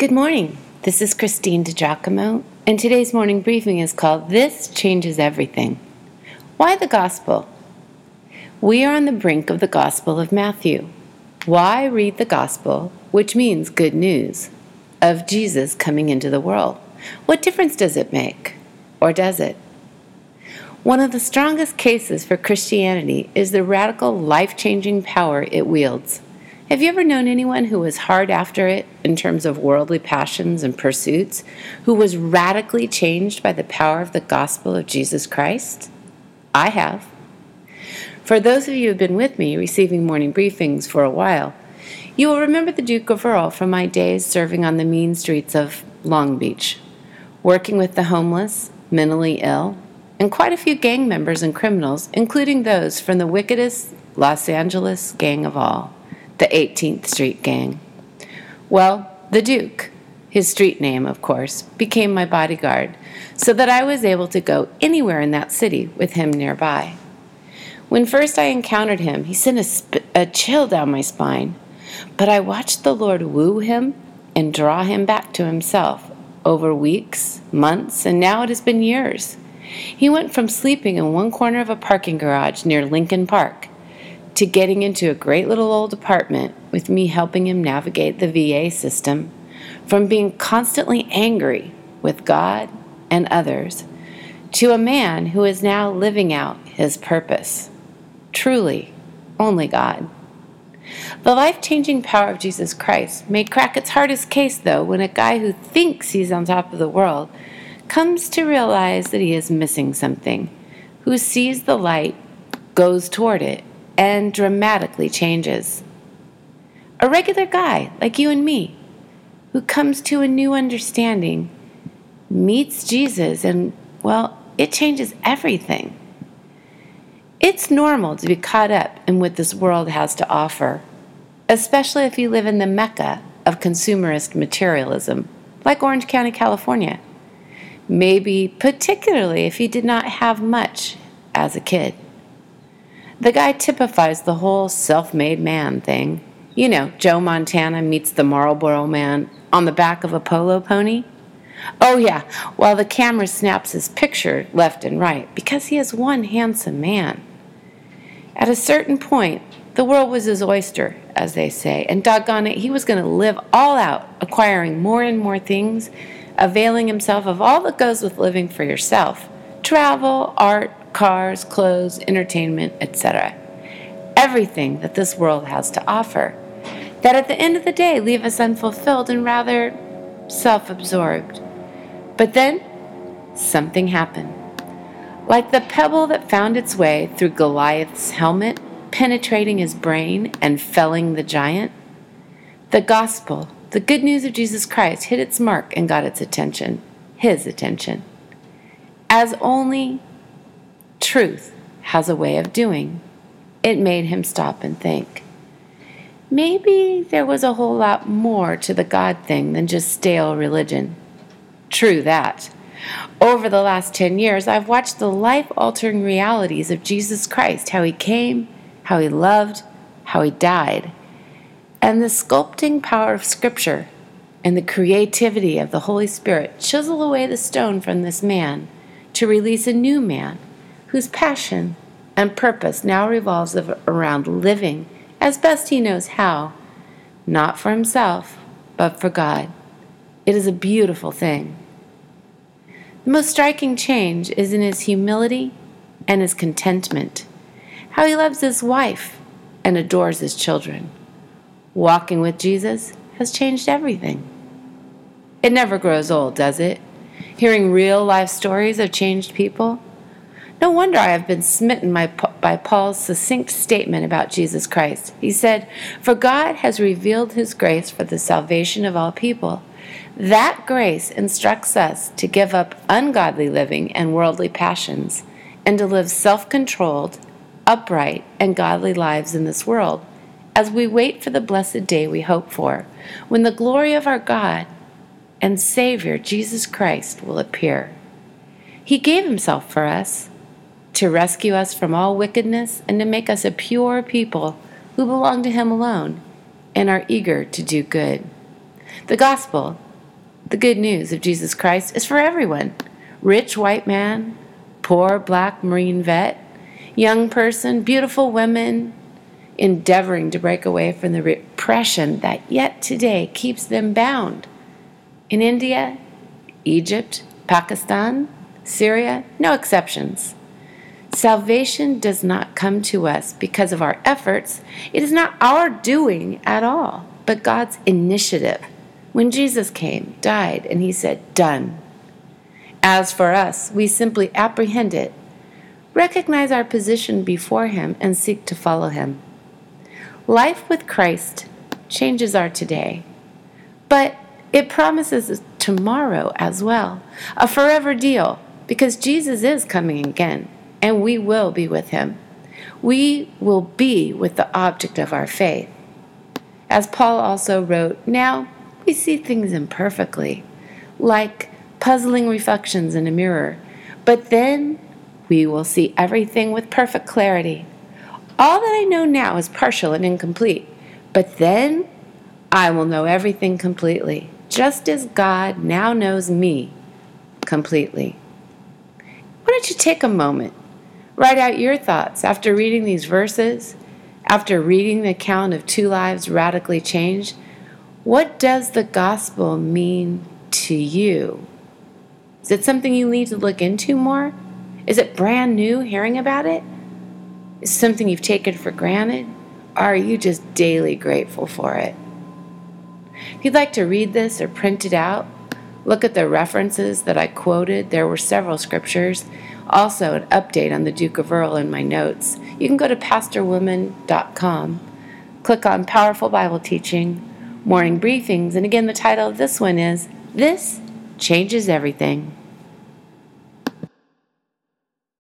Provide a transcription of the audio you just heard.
Good morning. This is Christine DiGiacomo, and today's morning briefing is called This Changes Everything. Why the Gospel? We are on the brink of the Gospel of Matthew. Why read the Gospel, which means good news, of Jesus coming into the world? What difference does it make? Or does it? One of the strongest cases for Christianity is the radical, life changing power it wields. Have you ever known anyone who was hard after it in terms of worldly passions and pursuits, who was radically changed by the power of the gospel of Jesus Christ? I have. For those of you who have been with me receiving morning briefings for a while, you will remember the Duke of Earl from my days serving on the mean streets of Long Beach, working with the homeless, mentally ill, and quite a few gang members and criminals, including those from the wickedest Los Angeles gang of all the 18th Street Gang. Well, the Duke, his street name, of course, became my bodyguard, so that I was able to go anywhere in that city with him nearby. When first I encountered him, he sent a, sp- a chill down my spine, but I watched the Lord woo him and draw him back to himself over weeks, months, and now it has been years. He went from sleeping in one corner of a parking garage near Lincoln Park to getting into a great little old apartment with me helping him navigate the VA system, from being constantly angry with God and others, to a man who is now living out his purpose. Truly, only God. The life changing power of Jesus Christ may crack its hardest case, though, when a guy who thinks he's on top of the world comes to realize that he is missing something, who sees the light, goes toward it, and dramatically changes. A regular guy like you and me who comes to a new understanding meets Jesus, and well, it changes everything. It's normal to be caught up in what this world has to offer, especially if you live in the mecca of consumerist materialism, like Orange County, California. Maybe particularly if you did not have much as a kid. The guy typifies the whole self made man thing. You know, Joe Montana meets the Marlboro man on the back of a polo pony. Oh, yeah, while the camera snaps his picture left and right because he is one handsome man. At a certain point, the world was his oyster, as they say, and doggone it, he was going to live all out, acquiring more and more things, availing himself of all that goes with living for yourself travel, art, cars, clothes, entertainment, etc. Everything that this world has to offer. That at the end of the day leave us unfulfilled and rather self absorbed. But then something happened. Like the pebble that found its way through Goliath's helmet, penetrating his brain and felling the giant, the gospel, the good news of Jesus Christ, hit its mark and got its attention, his attention. As only truth has a way of doing. It made him stop and think. Maybe there was a whole lot more to the God thing than just stale religion. True that. Over the last 10 years, I've watched the life altering realities of Jesus Christ how he came, how he loved, how he died, and the sculpting power of Scripture and the creativity of the Holy Spirit chisel away the stone from this man to release a new man whose passion and purpose now revolves around living as best he knows how, not for himself, but for God. It is a beautiful thing. The most striking change is in his humility and his contentment, how he loves his wife and adores his children. Walking with Jesus has changed everything. It never grows old, does it? Hearing real life stories of changed people no wonder I have been smitten by, Paul's succinct statement about Jesus Christ. He said, For God has revealed his grace for the salvation of all people. That grace instructs us to give up ungodly living and worldly passions and to live self controlled, upright, and godly lives in this world as we wait for the blessed day we hope for, when the glory of our God and Savior Jesus Christ will appear. He gave himself for us to rescue us from all wickedness and to make us a pure people who belong to Him alone and are eager to do good. The gospel The good news of Jesus Christ is for everyone rich white man, poor black Marine vet, young person, beautiful women, endeavoring to break away from the repression that yet today keeps them bound. In India, Egypt, Pakistan, Syria, no exceptions. Salvation does not come to us because of our efforts. It is not our doing at all, but God's initiative. When Jesus came, died, and he said, Done. As for us, we simply apprehend it, recognize our position before him, and seek to follow him. Life with Christ changes our today, but it promises tomorrow as well, a forever deal, because Jesus is coming again and we will be with him. We will be with the object of our faith. As Paul also wrote, now we see things imperfectly, like puzzling reflections in a mirror, but then we will see everything with perfect clarity. All that I know now is partial and incomplete, but then I will know everything completely, just as God now knows me completely. Why don't you take a moment Write out your thoughts after reading these verses, after reading the account of two lives radically changed. What does the gospel mean to you? Is it something you need to look into more? Is it brand new hearing about it? Is it something you've taken for granted? Are you just daily grateful for it? If you'd like to read this or print it out, look at the references that I quoted. There were several scriptures also, an update on the Duke of Earl in my notes. You can go to pastorwoman.com, click on Powerful Bible Teaching, Morning Briefings, and again, the title of this one is This Changes Everything.